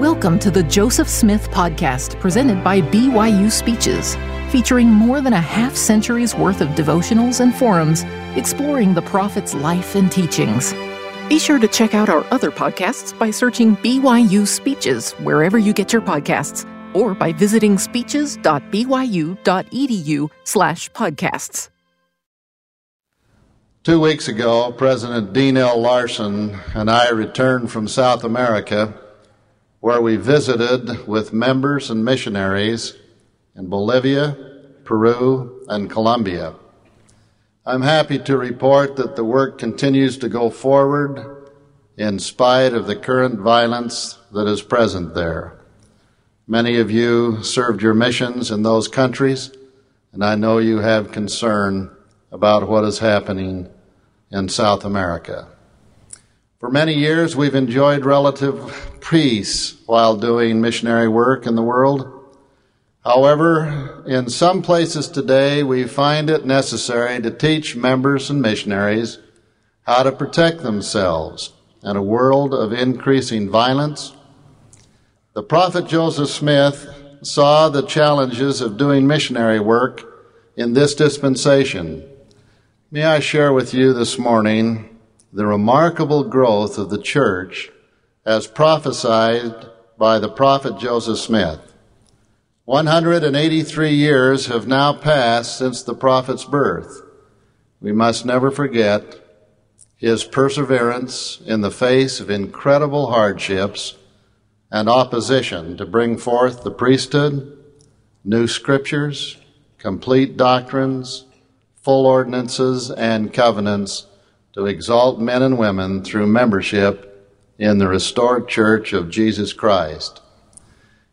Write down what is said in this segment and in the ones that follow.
Welcome to the Joseph Smith Podcast, presented by BYU Speeches, featuring more than a half century's worth of devotionals and forums exploring the prophet's life and teachings. Be sure to check out our other podcasts by searching BYU Speeches wherever you get your podcasts or by visiting speeches.byu.edu slash podcasts. Two weeks ago, President Dean L. Larsen and I returned from South America where we visited with members and missionaries in Bolivia, Peru, and Colombia. I'm happy to report that the work continues to go forward in spite of the current violence that is present there. Many of you served your missions in those countries, and I know you have concern about what is happening in South America. For many years, we've enjoyed relative peace while doing missionary work in the world. However, in some places today, we find it necessary to teach members and missionaries how to protect themselves in a world of increasing violence. The prophet Joseph Smith saw the challenges of doing missionary work in this dispensation. May I share with you this morning the remarkable growth of the church as prophesied by the prophet Joseph Smith. 183 years have now passed since the prophet's birth. We must never forget his perseverance in the face of incredible hardships and opposition to bring forth the priesthood, new scriptures, complete doctrines, full ordinances, and covenants to exalt men and women through membership in the restored church of Jesus Christ.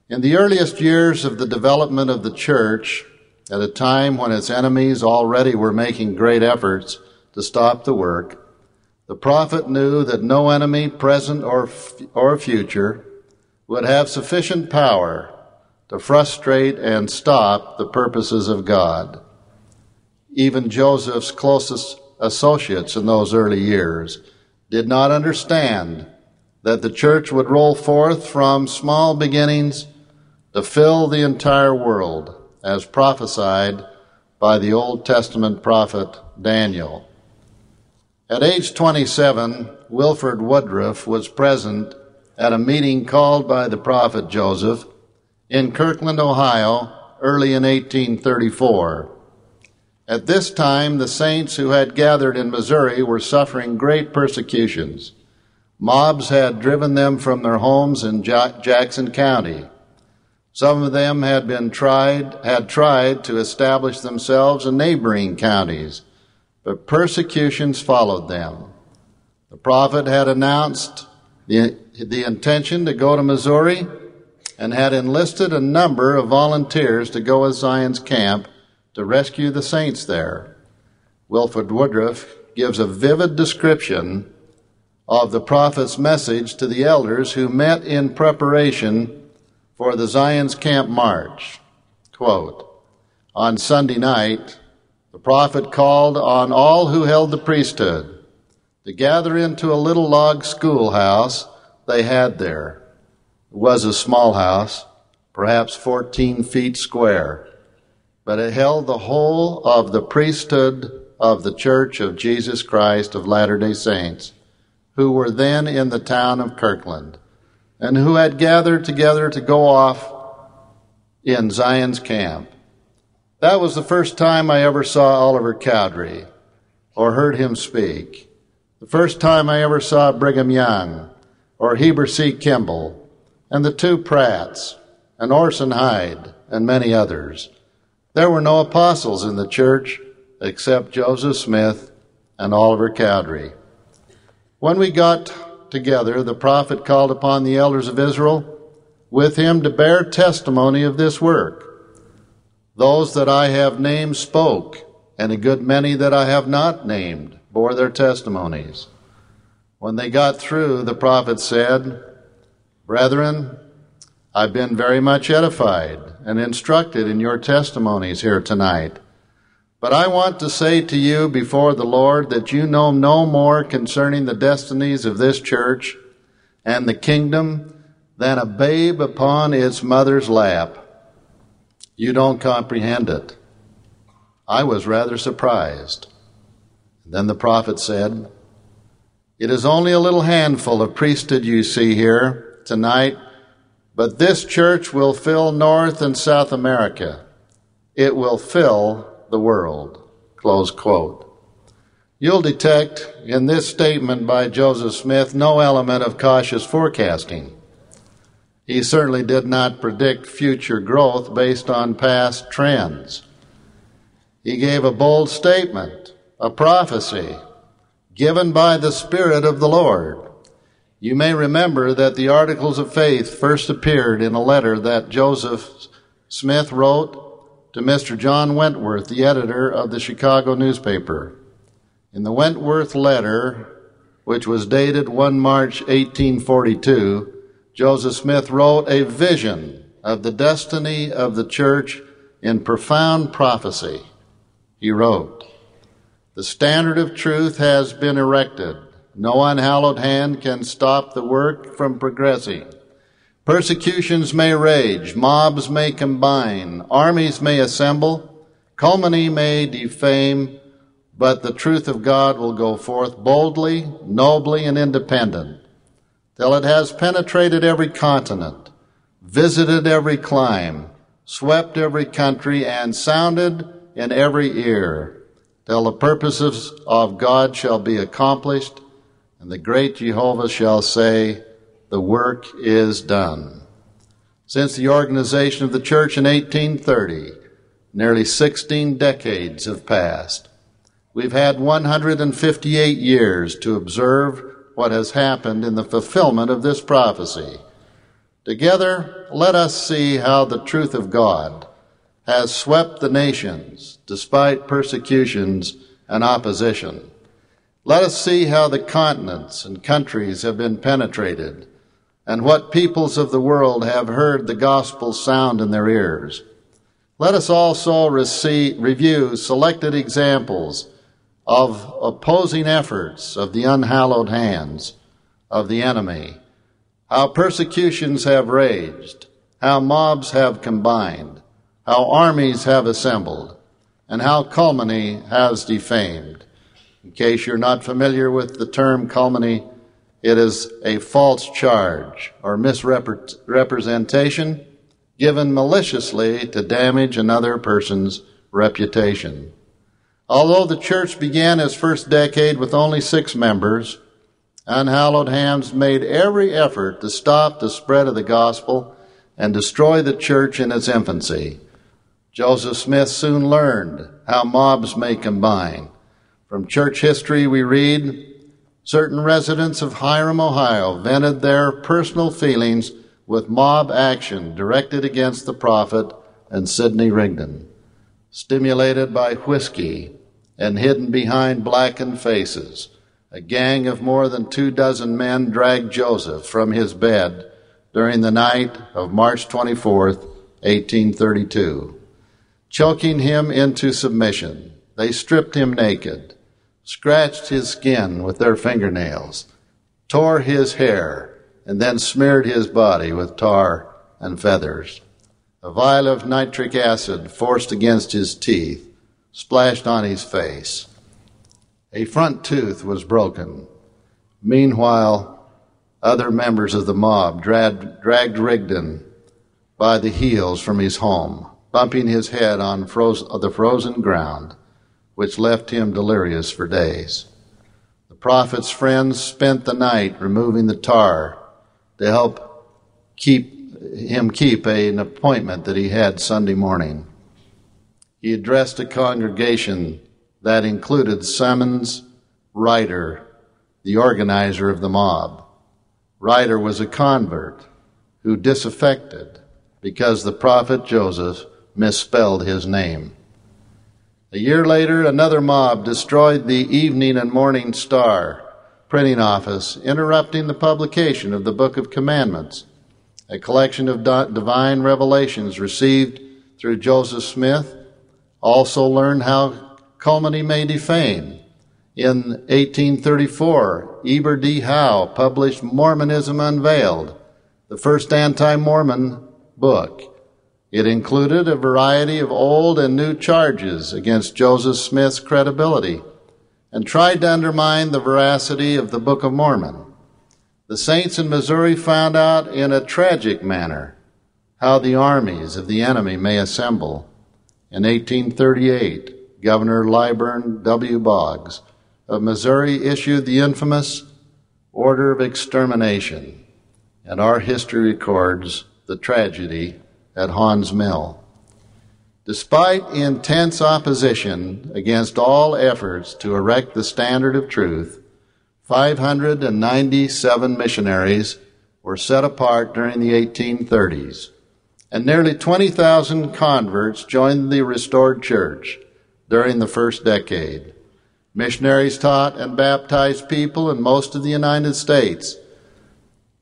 In the earliest years of the development of the church, at a time when its enemies already were making great efforts to stop the work, the prophet knew that no enemy, present or, or future, would have sufficient power to frustrate and stop the purposes of God. Even Joseph's closest associates in those early years did not understand that the church would roll forth from small beginnings to fill the entire world, as prophesied by the Old Testament prophet Daniel. At age 27, Wilford Woodruff was present at a meeting called by the prophet Joseph in Kirtland, Ohio, early in 1834. At this time, the saints who had gathered in Missouri were suffering great persecutions. Mobs had driven them from their homes in Jackson County. Some of them had been tried, had tried to establish themselves in neighboring counties, but persecutions followed them. The prophet had announced the, the intention to go to Missouri and had enlisted a number of volunteers to go with Zion's camp to rescue the saints there. Wilford Woodruff gives a vivid description of the prophet's message to the elders who met in preparation for the Zion's Camp March. Quote, On Sunday night, the prophet called on all who held the priesthood to gather into a little log schoolhouse they had there. It was a small house, perhaps 14 feet square but it held the whole of the priesthood of the Church of Jesus Christ of Latter day Saints, who were then in the town of Kirtland, and who had gathered together to go off in Zion's camp. That was the first time I ever saw Oliver Cowdery or heard him speak. The first time I ever saw Brigham Young or Heber C. Kimball and the two Pratts and Orson Hyde and many others. There were no apostles in the church except Joseph Smith and Oliver Cowdery. When we got together, the prophet called upon the elders of Israel with him to bear testimony of this work. Those that I have named spoke, and a good many that I have not named bore their testimonies. When they got through, the prophet said, Brethren, I've been very much edified and instructed in your testimonies here tonight. But I want to say to you before the Lord that you know no more concerning the destinies of this church and the kingdom than a babe upon its mother's lap. You don't comprehend it. I was rather surprised. Then the prophet said, It is only a little handful of priesthood you see here tonight, but this church will fill North and South America. It will fill the world. Close quote. You'll detect in this statement by Joseph Smith no element of cautious forecasting. He certainly did not predict future growth based on past trends. He gave a bold statement, a prophecy, given by the Spirit of the Lord. You may remember that the Articles of Faith first appeared in a letter that Joseph Smith wrote to Mr. John Wentworth, the editor of the Chicago newspaper. In the Wentworth letter, which was dated 1 March 1842, Joseph Smith wrote a vision of the destiny of the church in profound prophecy. He wrote, The standard of truth has been erected. No unhallowed hand can stop the work from progressing. Persecutions may rage, mobs may combine, armies may assemble, calumny may defame, but the truth of God will go forth boldly, nobly, and independent, till it has penetrated every continent, visited every clime, swept every country, and sounded in every ear, till the purposes of God shall be accomplished, and the great Jehovah shall say, The work is done. Since the organization of the church in 1830, nearly 16 decades have passed. We've had 158 years to observe what has happened in the fulfillment of this prophecy. Together, let us see how the truth of God has swept the nations despite persecutions and opposition. Let us see how the continents and countries have been penetrated and what peoples of the world have heard the gospel sound in their ears. Let us also receive, review selected examples of opposing efforts of the unhallowed hands of the enemy, how persecutions have raged, how mobs have combined, how armies have assembled, and how calumny has defamed. In case you're not familiar with the term calumny, it is a false charge or misrepresentation given maliciously to damage another person's reputation. Although the church began its first decade with only six members, unhallowed hands made every effort to stop the spread of the gospel and destroy the church in its infancy. Joseph Smith soon learned how mobs may combine. From church history, we read certain residents of Hiram, Ohio, vented their personal feelings with mob action directed against the prophet and Sidney Rigdon. Stimulated by whiskey, and hidden behind blackened faces. A gang of more than two dozen men dragged Joseph from his bed during the night of March 24, 1832. Choking him into submission, they stripped him naked, scratched his skin with their fingernails, tore his hair, and then smeared his body with tar and feathers. A vial of nitric acid forced against his teeth splashed on his face. A front tooth was broken. Meanwhile, other members of the mob dragged, dragged Rigdon by the heels from his home, bumping his head on froze, the frozen ground, which left him delirious for days. The prophet's friends spent the night removing the tar to help keep him keep a, an appointment that he had Sunday morning he addressed a congregation that included Symonds Ryder, the organizer of the mob. Ryder was a convert who disaffected because the prophet Joseph misspelled his name. A year later, another mob destroyed the Evening and Morning Star printing office, interrupting the publication of the Book of Commandments, a collection of divine revelations received through Joseph Smith also learned how calumny may defame. In 1834, Eber D. Howe published Mormonism Unveiled, the first anti Mormon book. It included a variety of old and new charges against Joseph Smith's credibility and tried to undermine the veracity of the Book of Mormon. The saints in Missouri found out in a tragic manner how the armies of the enemy may assemble. In 1838, Governor Lilburn W. Boggs of Missouri issued the infamous Order of Extermination, and our history records the tragedy at Haun's Mill. Despite intense opposition against all efforts to erect the standard of truth, 597 missionaries were set apart during the 1830s, and nearly 20,000 converts joined the restored church during the first decade. Missionaries taught and baptized people in most of the United States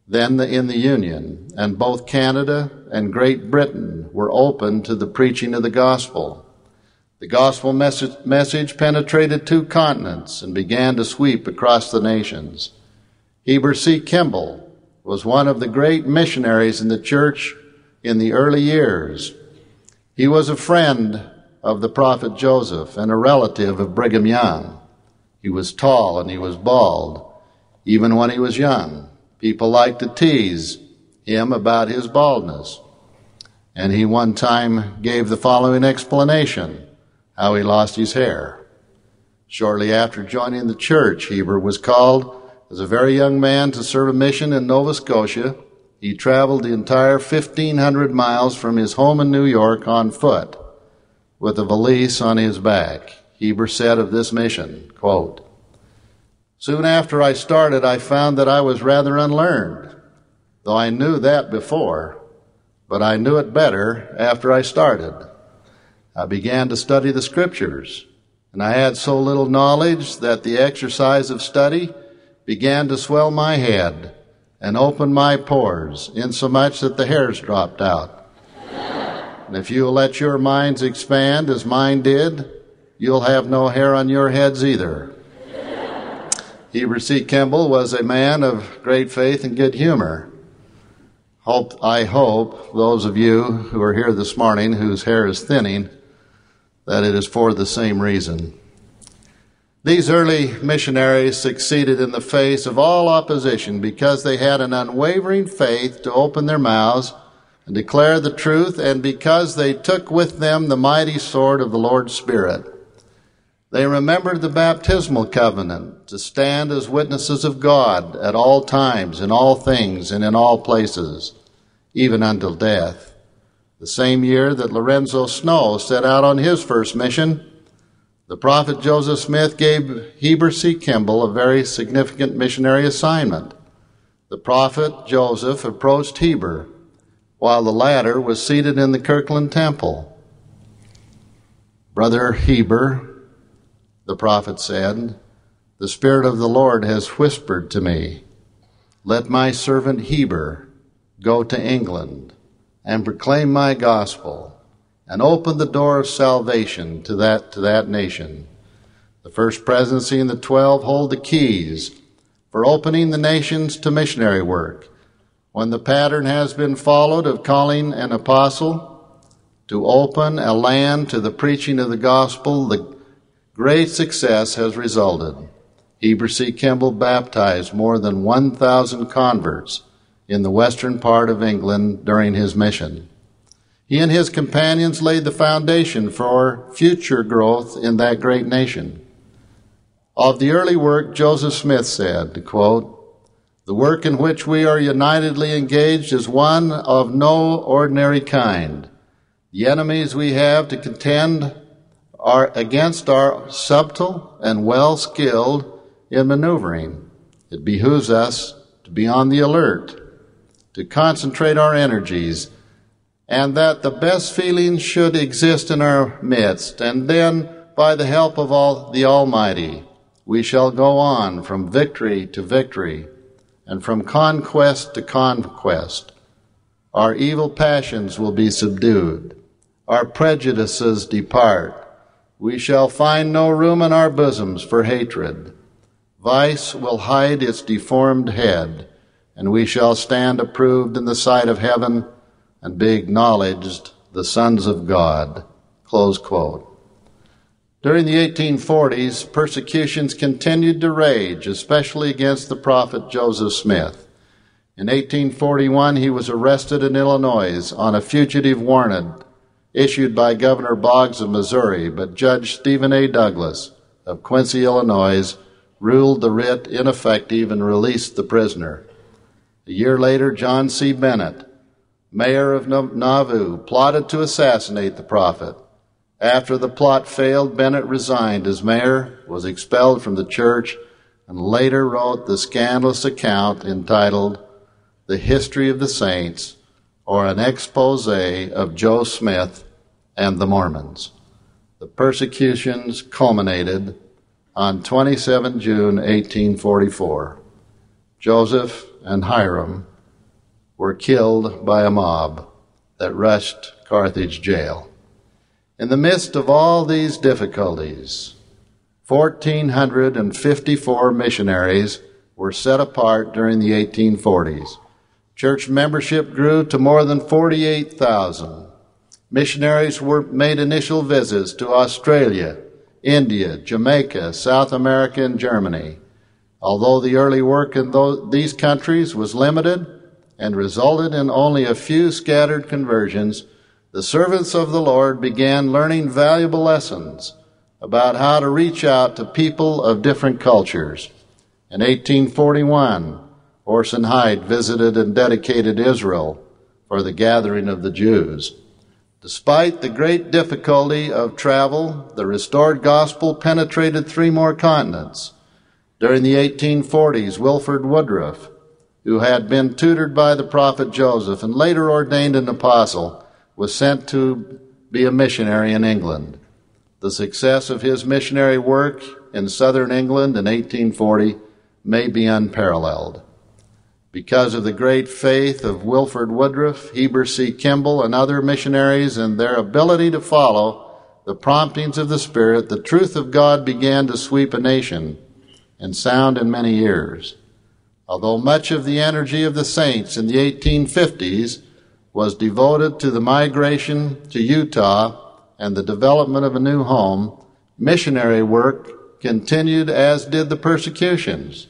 then in the Union, and both Canada and Great Britain were open to the preaching of the gospel. The gospel message, message, penetrated two continents and began to sweep across the nations. Heber C. Kimball was one of the great missionaries in the church in the early years. He was a friend of the prophet Joseph and a relative of Brigham Young. He was tall and he was bald, even when he was young. People liked to tease him about his baldness. And he one time gave the following explanation how he lost his hair. Shortly after joining the church, Heber was called as a very young man to serve a mission in Nova Scotia. He traveled the entire 1,500 miles from his home in New York on foot with a valise on his back. Heber said of this mission, quote, Soon after I started, I found that I was rather unlearned, though I knew that before, but I knew it better after I started. I began to study the scriptures, and I had so little knowledge that the exercise of study began to swell my head and open my pores, insomuch that the hairs dropped out. and if you'll let your minds expand as mine did, you'll have no hair on your heads either. Heber C. Kimball was a man of great faith and good humor. Hope, I hope those of you who are here this morning whose hair is thinning, that it is for the same reason. These early missionaries succeeded in the face of all opposition because they had an unwavering faith to open their mouths and declare the truth, and because they took with them the mighty sword of the Lord's Spirit. They remembered the baptismal covenant to stand as witnesses of God at all times, in all things, and in all places, even until death. The same year that Lorenzo Snow set out on his first mission, the prophet Joseph Smith gave Heber C. Kimball a very significant missionary assignment. The prophet Joseph approached Heber while the latter was seated in the Kirtland Temple. Brother Heber, the prophet said, The Spirit of the Lord has whispered to me, Let my servant Heber go to England and proclaim my gospel and open the door of salvation to that, to that nation. The first presidency and the twelve hold the keys for opening the nations to missionary work. When the pattern has been followed of calling an apostle to open a land to the preaching of the gospel, the Great success has resulted. Heber C. Kimball baptized more than 1,000 converts in the western part of England during his mission. He and his companions laid the foundation for future growth in that great nation. Of the early work, Joseph Smith said, quote, The work in which we are unitedly engaged is one of no ordinary kind. The enemies we have to contend are against our subtle and well skilled in maneuvering. It behooves us to be on the alert, to concentrate our energies, and that the best feelings should exist in our midst, and then, by the help of all the Almighty, we shall go on from victory to victory, and from conquest to conquest. Our evil passions will be subdued, our prejudices depart, we shall find no room in our bosoms for hatred. Vice will hide its deformed head, and we shall stand approved in the sight of heaven and be acknowledged the sons of God. Close quote. During the 1840s, persecutions continued to rage, especially against the prophet Joseph Smith. In 1841, he was arrested in Illinois on a fugitive warrant issued by Governor Boggs of Missouri, but Judge Stephen A. Douglas of Quincy, Illinois, ruled the writ ineffective and released the prisoner. A year later, John C. Bennett, mayor of Nauvoo, plotted to assassinate the prophet. After the plot failed, Bennett resigned as mayor, was expelled from the church, and later wrote the scandalous account entitled The History of the Saints, or an expose of Joe Smith and the Mormons. The persecutions culminated on 27 June 1844. Joseph and Hyrum were killed by a mob that rushed Carthage jail. In the midst of all these difficulties, 1,454 missionaries were set apart during the 1840s. Church membership grew to more than 48,000. Missionaries were made initial visits to Australia, India, Jamaica, South America, and Germany. Although the early work in those, these countries was limited and resulted in only a few scattered conversions, the servants of the Lord began learning valuable lessons about how to reach out to people of different cultures. In 1841, Orson Hyde visited and dedicated Israel for the gathering of the Jews. Despite the great difficulty of travel, the restored gospel penetrated three more continents. During the 1840s, Wilford Woodruff, who had been tutored by the prophet Joseph and later ordained an apostle, was sent to be a missionary in England. The success of his missionary work in southern England in 1840 may be unparalleled. Because of the great faith of Wilford Woodruff, Heber C. Kimball, and other missionaries and their ability to follow the promptings of the Spirit, the truth of God began to sweep a nation and sound in many ears. Although much of the energy of the saints in the 1850s was devoted to the migration to Utah and the development of a new home, missionary work continued as did the persecutions.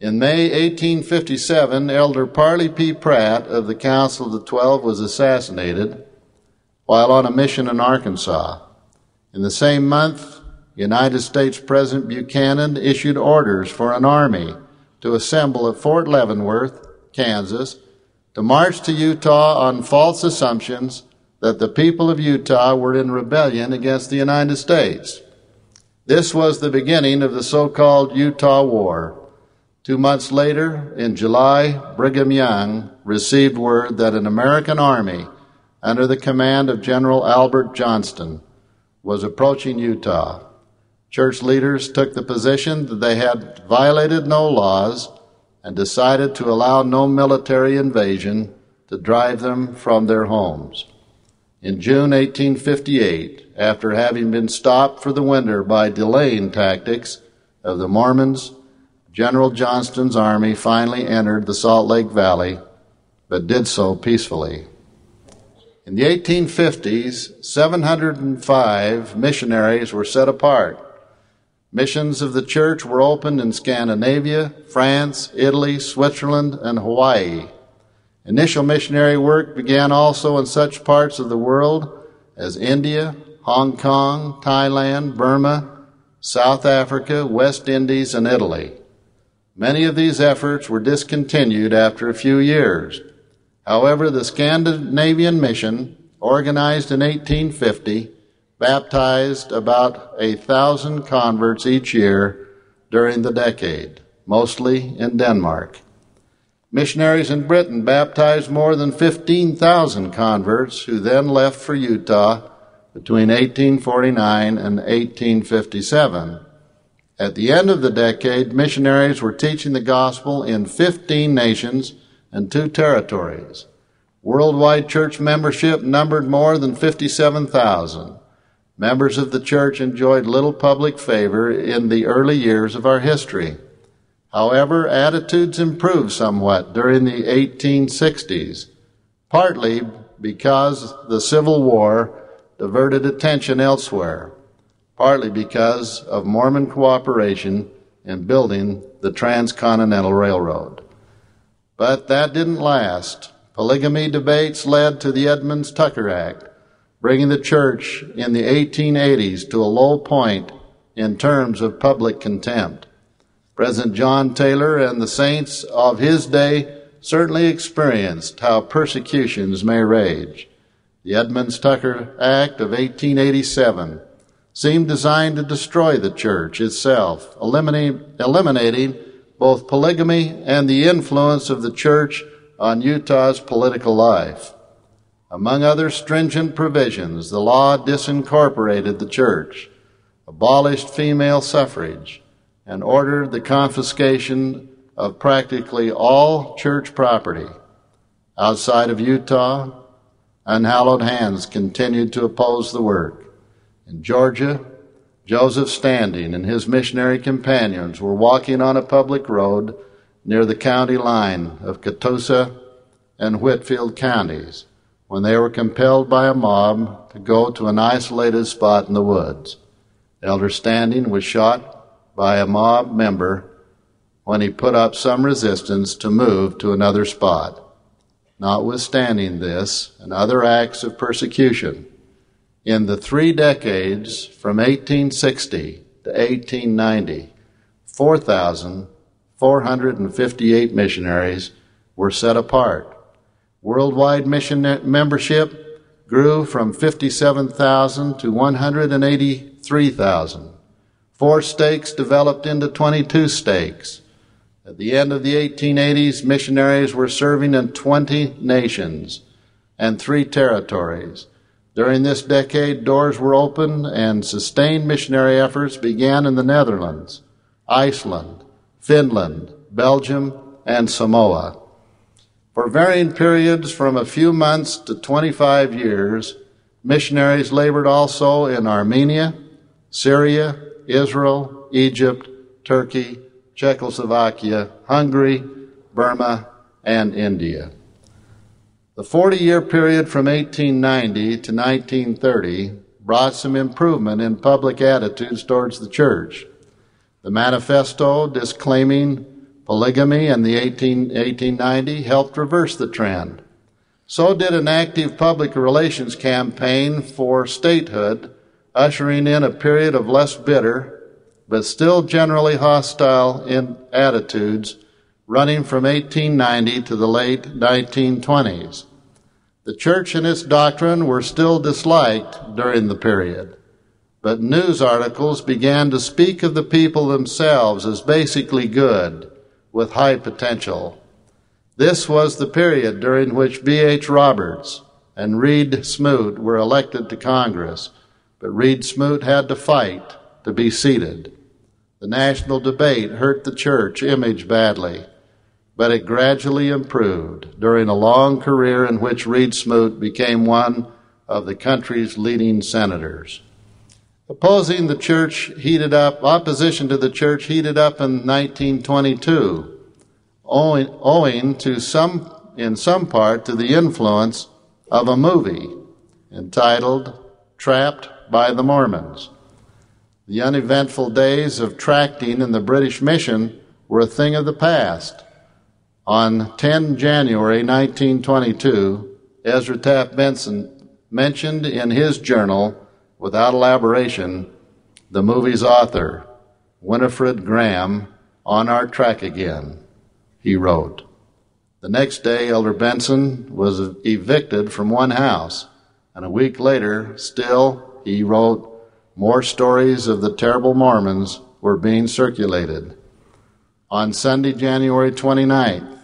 In May 1857, Elder Parley P. Pratt of the Council of the Twelve was assassinated while on a mission in Arkansas. In the same month, United States President Buchanan issued orders for an army to assemble at Fort Leavenworth, Kansas, to march to Utah on false assumptions that the people of Utah were in rebellion against the United States. This was the beginning of the so called Utah War. Two months later, in July, Brigham Young received word that an American army under the command of General Albert Johnston was approaching Utah. Church leaders took the position that they had violated no laws and decided to allow no military invasion to drive them from their homes. In June 1858, after having been stopped for the winter by delaying tactics of the Mormons, General Johnston's army finally entered the Salt Lake Valley, but did so peacefully. In the 1850s, 705 missionaries were set apart. Missions of the church were opened in Scandinavia, France, Italy, Switzerland, and Hawaii. Initial missionary work began also in such parts of the world as India, Hong Kong, Thailand, Burma, South Africa, West Indies, and Italy. Many of these efforts were discontinued after a few years. However, the Scandinavian Mission, organized in 1850, baptized about a thousand converts each year during the decade, mostly in Denmark. Missionaries in Britain baptized more than 15,000 converts who then left for Utah between 1849 and 1857. At the end of the decade, missionaries were teaching the gospel in 15 nations and two territories. Worldwide church membership numbered more than 57,000. Members of the church enjoyed little public favor in the early years of our history. However, attitudes improved somewhat during the 1860s, partly because the Civil War diverted attention elsewhere, partly because of Mormon cooperation in building the Transcontinental Railroad. But that didn't last. Polygamy debates led to the Edmunds Tucker Act, bringing the church in the 1880s to a low point in terms of public contempt. President John Taylor and the saints of his day certainly experienced how persecutions may rage. The Edmunds Tucker Act of 1887 seemed designed to destroy the church itself, eliminating, eliminating both polygamy and the influence of the church on Utah's political life. Among other stringent provisions, the law disincorporated the church, abolished female suffrage, and ordered the confiscation of practically all church property. Outside of Utah, unhallowed hands continued to oppose the work. In Georgia, Joseph Standing and his missionary companions were walking on a public road near the county line of Catoosa and Whitfield counties when they were compelled by a mob to go to an isolated spot in the woods. Elder Standing was shot by a mob member when he put up some resistance to move to another spot. Notwithstanding this and other acts of persecution, in the three decades from 1860 to 1890, 4,458 missionaries were set apart. Worldwide mission membership grew from 57,000 to 183,000. Four stakes developed into 22 stakes. At the end of the 1880s, missionaries were serving in 20 nations and three territories during this decade, doors were opened and sustained missionary efforts began in the Netherlands, Iceland, Finland, Belgium, and Samoa. For varying periods from a few months to 25 years, missionaries labored also in Armenia, Syria, Israel, Egypt, Turkey, Czechoslovakia, Hungary, Burma, and India. The 40 year period from 1890 to 1930 brought some improvement in public attitudes towards the church. The manifesto disclaiming polygamy in the 18, 1890 helped reverse the trend. So did an active public relations campaign for statehood, ushering in a period of less bitter, but still generally hostile in attitudes running from 1890 to the late 1920s. The church and its doctrine were still disliked during the period, but news articles began to speak of the people themselves as basically good, with high potential. This was the period during which B.H. Roberts and Reed Smoot were elected to Congress, but Reed Smoot had to fight to be seated. The national debate hurt the church image badly but it gradually improved during a long career in which Reed Smoot became one of the country's leading senators. Opposing the church heated up, opposition to the church heated up in 1922, owing, owing to some, in some part to the influence of a movie entitled Trapped by the Mormons. The uneventful days of tracting in the British mission were a thing of the past. On 10 January 1922, Ezra Taft Benson mentioned in his journal, without elaboration, the movie's author, Winifred Graham, on our track again, he wrote. The next day, Elder Benson was evicted from one house, and a week later, still, he wrote, more stories of the terrible Mormons were being circulated. On Sunday, January 29th,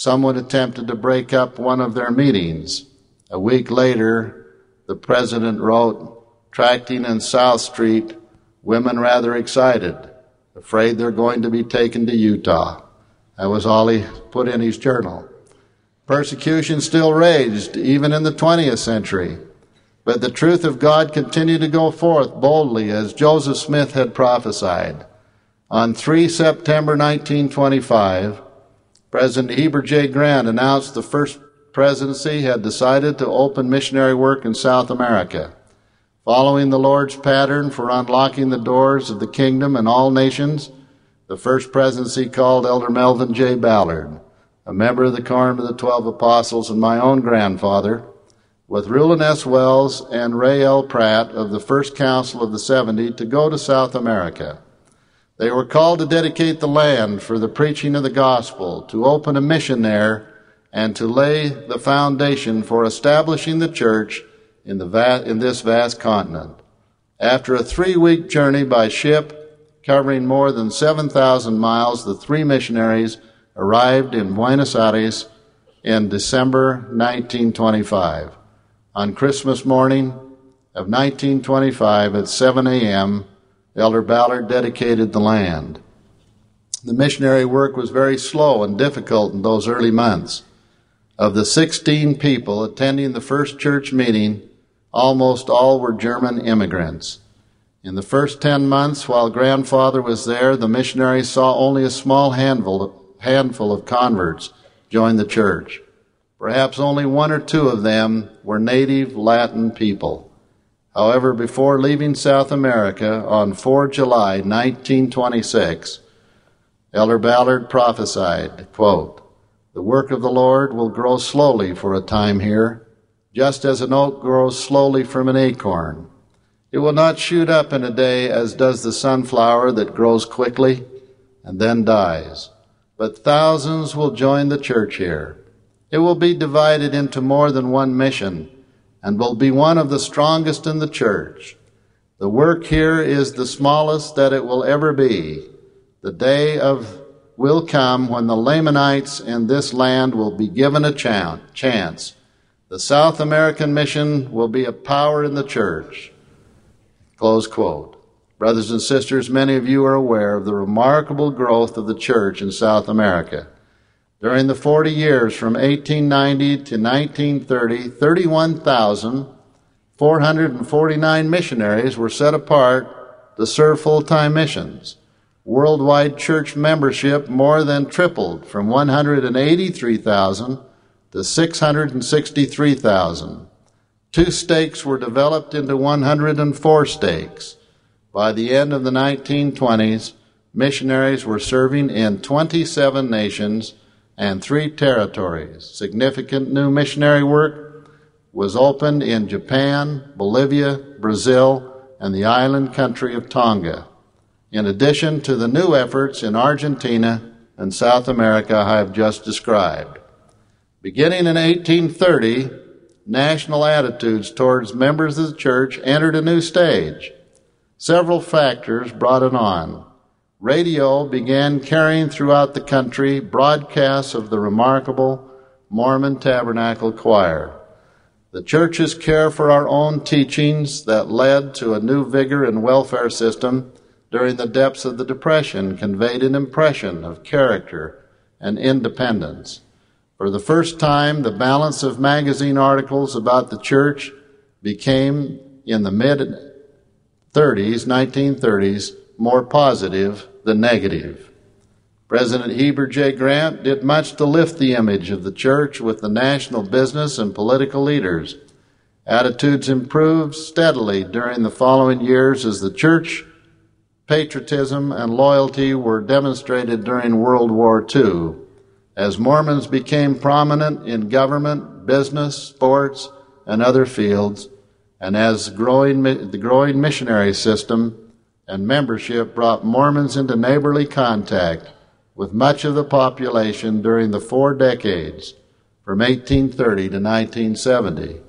someone attempted to break up one of their meetings. A week later, the president wrote, Tracting in South Street, women rather excited, afraid they're going to be taken to Utah. That was all he put in his journal. Persecution still raged, even in the 20th century. But the truth of God continued to go forth boldly as Joseph Smith had prophesied. On 3 September 1925, President Heber J. Grant announced the first presidency had decided to open missionary work in South America. Following the Lord's pattern for unlocking the doors of the kingdom in all nations, the first presidency called Elder Melvin J. Ballard, a member of the Quorum of the Twelve Apostles and my own grandfather, with Rulon S. Wells and Rey L. Pratt of the First Council of the Seventy to go to South America. They were called to dedicate the land for the preaching of the gospel, to open a mission there, and to lay the foundation for establishing the church in, the in this vast continent. After a three week journey by ship covering more than 7,000 miles, the three missionaries arrived in Buenos Aires in December 1925. On Christmas morning of 1925 at 7 a.m., Elder Ballard dedicated the land. The missionary work was very slow and difficult in those early months. Of the 16 people attending the first church meeting, almost all were German immigrants. In the first 10 months while grandfather was there, the missionaries saw only a small handful, handful of converts join the church. Perhaps only one or two of them were native Latin people. However, before leaving South America on 4 July 1926, Elder Ballard prophesied, quote, The work of the Lord will grow slowly for a time here, just as an oak grows slowly from an acorn. It will not shoot up in a day as does the sunflower that grows quickly and then dies. But thousands will join the church here. It will be divided into more than one mission and will be one of the strongest in the church. The work here is the smallest that it will ever be. The day of will come when the Lamanites in this land will be given a chance. The South American mission will be a power in the church. Close quote. Brothers and sisters, many of you are aware of the remarkable growth of the church in South America. During the 40 years from 1890 to 1930, 31,449 missionaries were set apart to serve full time missions. Worldwide church membership more than tripled from 183,000 to 663,000. Two stakes were developed into 104 stakes. By the end of the 1920s, missionaries were serving in 27 nations and three territories. Significant new missionary work was opened in Japan, Bolivia, Brazil, and the island country of Tonga, in addition to the new efforts in Argentina and South America I have just described. Beginning in 1830, national attitudes towards members of the church entered a new stage. Several factors brought it on radio began carrying throughout the country broadcasts of the remarkable Mormon Tabernacle Choir. The church's care for our own teachings that led to a new vigor and welfare system during the depths of the Depression conveyed an impression of character and independence. For the first time, the balance of magazine articles about the church became, in the mid 30s, 1930s, more positive the negative. President Heber J. Grant did much to lift the image of the church with the national business and political leaders. Attitudes improved steadily during the following years as the church patriotism and loyalty were demonstrated during World War II, as Mormons became prominent in government, business, sports, and other fields, and as growing, the growing missionary system and membership brought Mormons into neighborly contact with much of the population during the four decades from 1830 to 1970.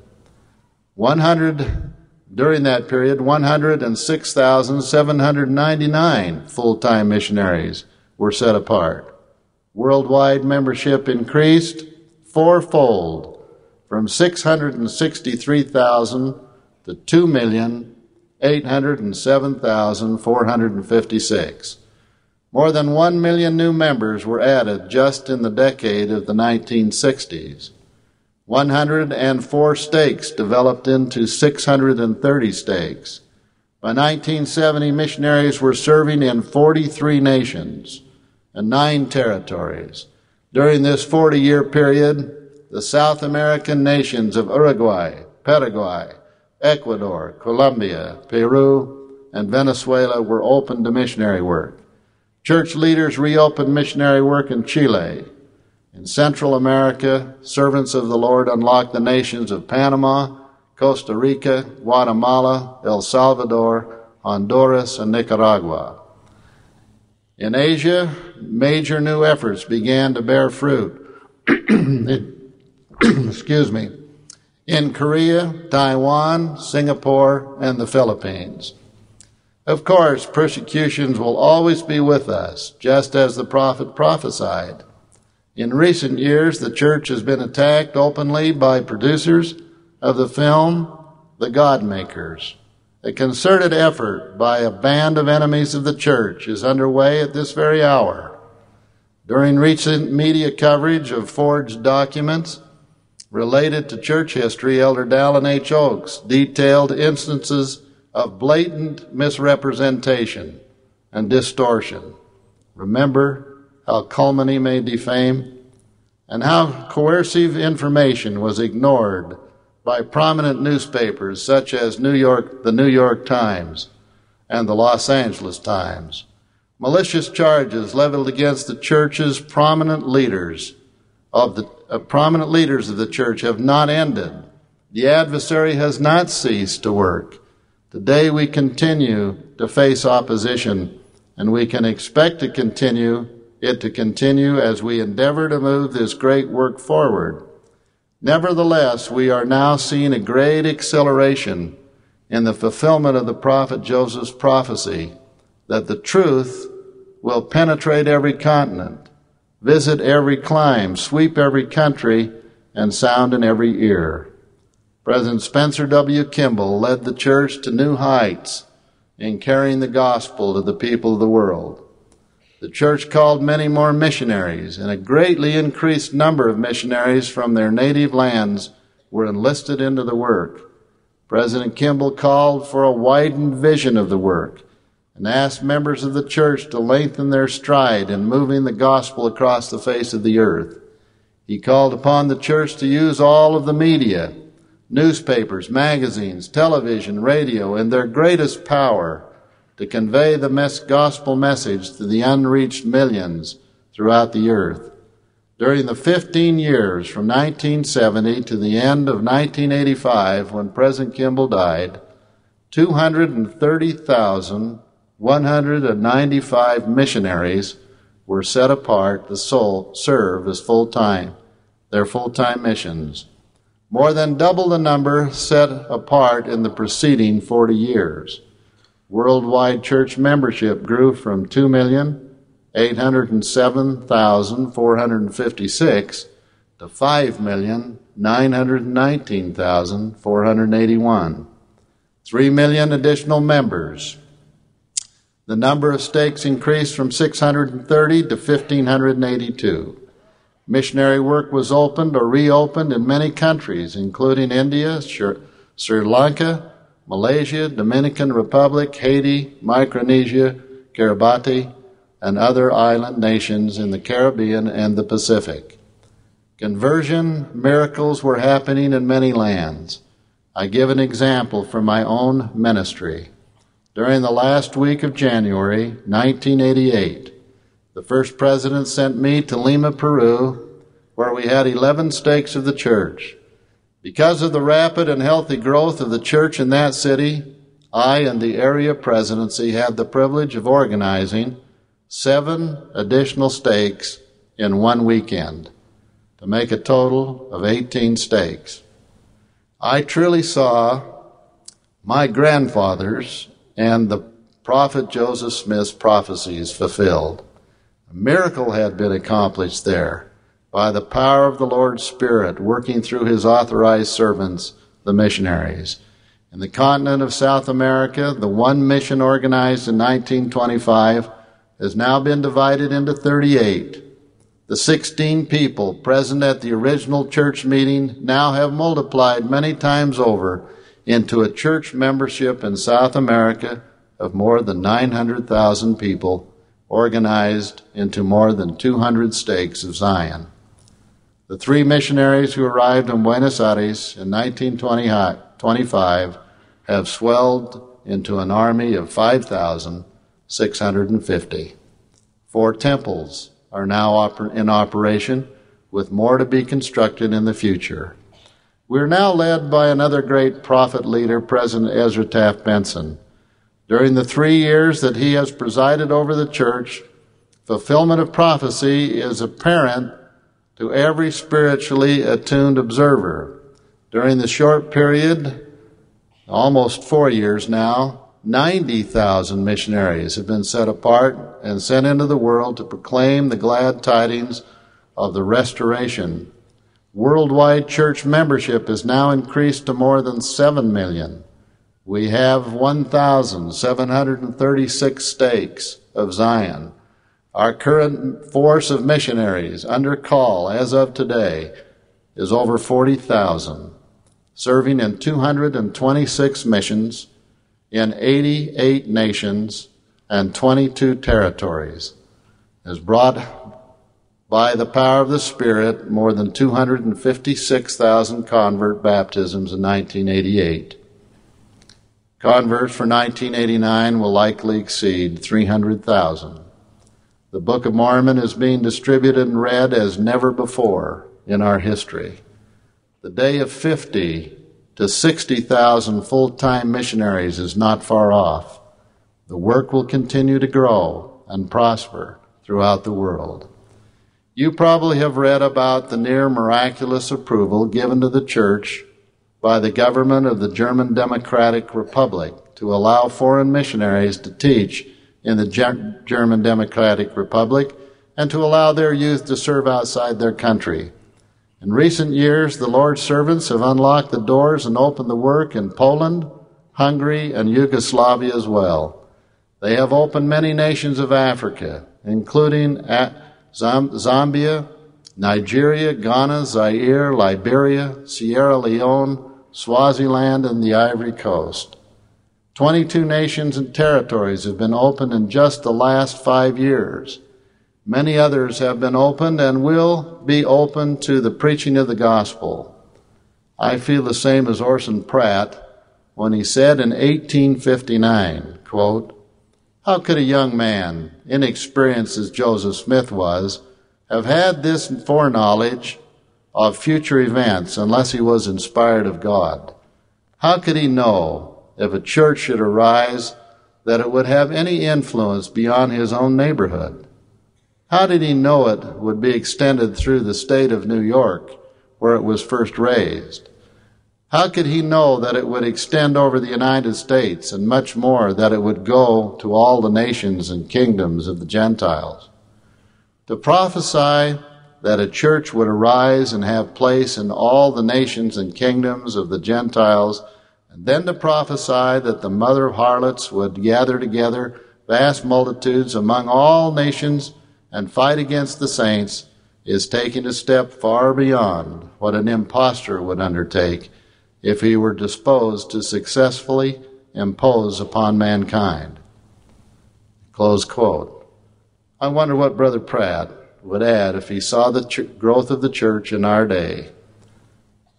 100 during that period 106,799 full-time missionaries were set apart. Worldwide membership increased fourfold from 663,000 to 2 million 807,456. More than 1 million new members were added just in the decade of the 1960s. 104 stakes developed into 630 stakes. By 1970, missionaries were serving in 43 nations and nine territories. During this 40 year period, the South American nations of Uruguay, Paraguay, Ecuador, Colombia, Peru, and Venezuela were open to missionary work. Church leaders reopened missionary work in Chile. In Central America, servants of the Lord unlocked the nations of Panama, Costa Rica, Guatemala, El Salvador, Honduras, and Nicaragua. In Asia, major new efforts began to bear fruit. Excuse me. In Korea, Taiwan, Singapore, and the Philippines. Of course, persecutions will always be with us, just as the prophet prophesied. In recent years, the church has been attacked openly by producers of the film The Godmakers. A concerted effort by a band of enemies of the church is underway at this very hour. During recent media coverage of forged documents related to church history, Elder Dallin H. Oaks detailed instances of blatant misrepresentation and distortion. Remember how calumny may defame and how coercive information was ignored by prominent newspapers such as New York, the New York Times and the Los Angeles Times. Malicious charges leveled against the church's prominent leaders of the uh, prominent leaders of the church have not ended. The adversary has not ceased to work. Today we continue to face opposition and we can expect to continue it to continue as we endeavor to move this great work forward. Nevertheless, we are now seeing a great acceleration in the fulfillment of the prophet Joseph's prophecy that the truth will penetrate every continent, visit every clime, sweep every country, and sound in every ear. President Spencer W. Kimball led the church to new heights in carrying the gospel to the people of the world. The church called many more missionaries, and a greatly increased number of missionaries from their native lands were enlisted into the work. President Kimball called for a widened vision of the work and asked members of the church to lengthen their stride in moving the gospel across the face of the earth. He called upon the church to use all of the media, newspapers, magazines, television, radio, and their greatest power to convey the gospel message to the unreached millions throughout the earth. During the 15 years from 1970 to the end of 1985, when President Kimball died, 230,195 missionaries were set apart to serve as full time, their full time missions, more than double the number set apart in the preceding 40 years. Worldwide church membership grew from 2,807,456 to 5,919,481. 3 million additional members. The number of stakes increased from 630 to 1,582. Missionary work was opened or reopened in many countries, including India, Sri Lanka, Malaysia, Dominican Republic, Haiti, Micronesia, Kiribati, and other island nations in the Caribbean and the Pacific. Conversion miracles were happening in many lands. I give an example from my own ministry. During the last week of January 1988, the first president sent me to Lima, Peru, where we had 11 stakes of the church. Because of the rapid and healthy growth of the church in that city, I and the area presidency had the privilege of organizing seven additional stakes in one weekend to make a total of 18 stakes. I truly saw my grandfather's and the prophet Joseph Smith's prophecies fulfilled. A miracle had been accomplished there by the power of the Lord's Spirit working through his authorized servants, the missionaries. In the continent of South America, the one mission organized in 1925 has now been divided into 38. The 16 people present at the original church meeting now have multiplied many times over into a church membership in South America of more than 900,000 people organized into more than 200 stakes of Zion. The three missionaries who arrived in Buenos Aires in 1925 have swelled into an army of 5,650. Four temples are now in operation, with more to be constructed in the future. We're now led by another great prophet leader, President Ezra Taft Benson. During the three years that he has presided over the church, fulfillment of prophecy is apparent to every spiritually attuned observer. During the short period, almost four years now, 90,000 missionaries have been set apart and sent into the world to proclaim the glad tidings of the restoration Worldwide church membership is now increased to more than 7 million. We have 1,736 stakes of Zion. Our current force of missionaries under call as of today is over 40,000, serving in 226 missions in 88 nations and 22 territories. Has brought by the power of the Spirit, more than 256,000 convert baptisms in 1988. Converts for 1989 will likely exceed 300,000. The Book of Mormon is being distributed and read as never before in our history. The day of 50 to 60,000 full time missionaries is not far off. The work will continue to grow and prosper throughout the world. You probably have read about the near miraculous approval given to the church by the government of the German Democratic Republic to allow foreign missionaries to teach in the German Democratic Republic and to allow their youth to serve outside their country. In recent years, the Lord's servants have unlocked the doors and opened the work in Poland, Hungary, and Yugoslavia as well. They have opened many nations of Africa, including Zambia, Nigeria, Ghana, Zaire, Liberia, Sierra Leone, Swaziland, and the Ivory Coast. 22 nations and territories have been opened in just the last five years. Many others have been opened and will be opened to the preaching of the gospel. I feel the same as Orson Pratt when he said in 1859, quote, how could a young man, inexperienced as Joseph Smith was, have had this foreknowledge of future events unless he was inspired of God? How could he know if a church should arise that it would have any influence beyond his own neighborhood? How did he know it would be extended through the state of New York, where it was first raised? How could he know that it would extend over the United States and much more that it would go to all the nations and kingdoms of the Gentiles? To prophesy that a church would arise and have place in all the nations and kingdoms of the Gentiles, and then to prophesy that the mother of harlots would gather together vast multitudes among all nations and fight against the saints is taking a step far beyond what an impostor would undertake if he were disposed to successfully impose upon mankind. Close quote. I wonder what Brother Pratt would add if he saw the ch- growth of the church in our day.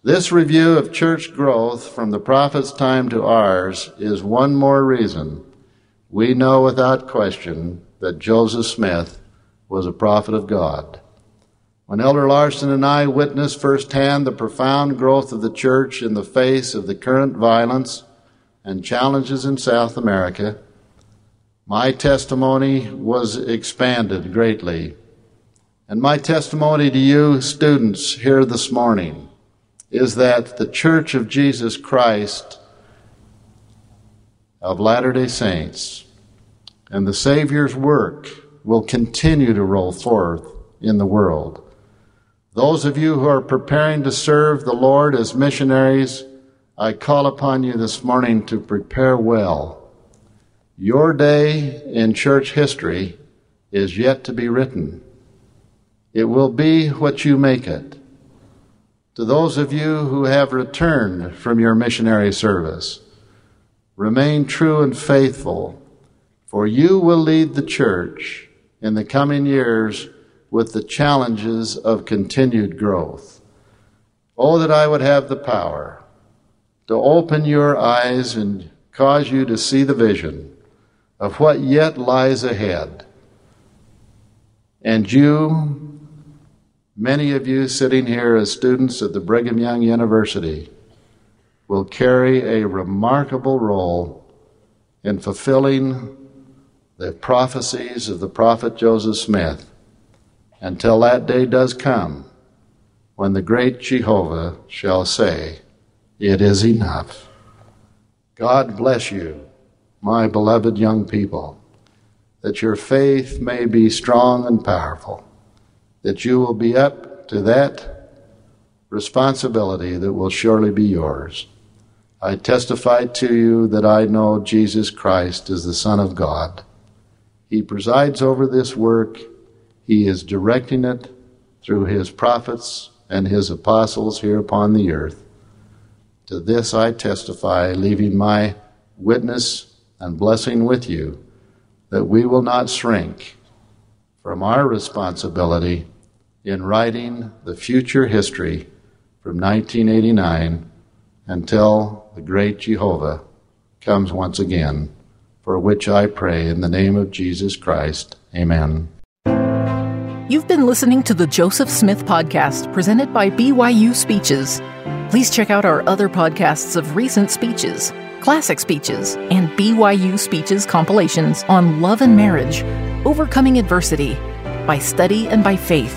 This review of church growth from the prophet's time to ours is one more reason we know without question that Joseph Smith was a prophet of God. When Elder Larsen and I witnessed firsthand the profound growth of the church in the face of the current violence and challenges in South America, my testimony was expanded greatly. And my testimony to you, students, here this morning is that the Church of Jesus Christ of Latter day Saints and the Savior's work will continue to roll forth in the world. Those of you who are preparing to serve the Lord as missionaries, I call upon you this morning to prepare well. Your day in church history is yet to be written. It will be what you make it. To those of you who have returned from your missionary service, remain true and faithful, for you will lead the church in the coming years with the challenges of continued growth. Oh, that I would have the power to open your eyes and cause you to see the vision of what yet lies ahead. And you, many of you sitting here as students at the Brigham Young University, will carry a remarkable role in fulfilling the prophecies of the prophet Joseph Smith until that day does come when the great Jehovah shall say, It is enough. God bless you, my beloved young people, that your faith may be strong and powerful, that you will be up to that responsibility that will surely be yours. I testify to you that I know Jesus Christ is the Son of God. He presides over this work he is directing it through his prophets and his apostles here upon the earth. To this I testify, leaving my witness and blessing with you, that we will not shrink from our responsibility in writing the future history from 1989 until the great Jehovah comes once again, for which I pray in the name of Jesus Christ. Amen. You've been listening to the Joseph Smith Podcast presented by BYU Speeches. Please check out our other podcasts of recent speeches, classic speeches, and BYU Speeches compilations on love and marriage, overcoming adversity, by study and by faith.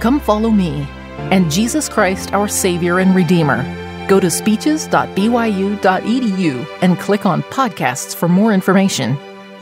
Come follow me and Jesus Christ, our Savior and Redeemer. Go to speeches.byu.edu and click on podcasts for more information.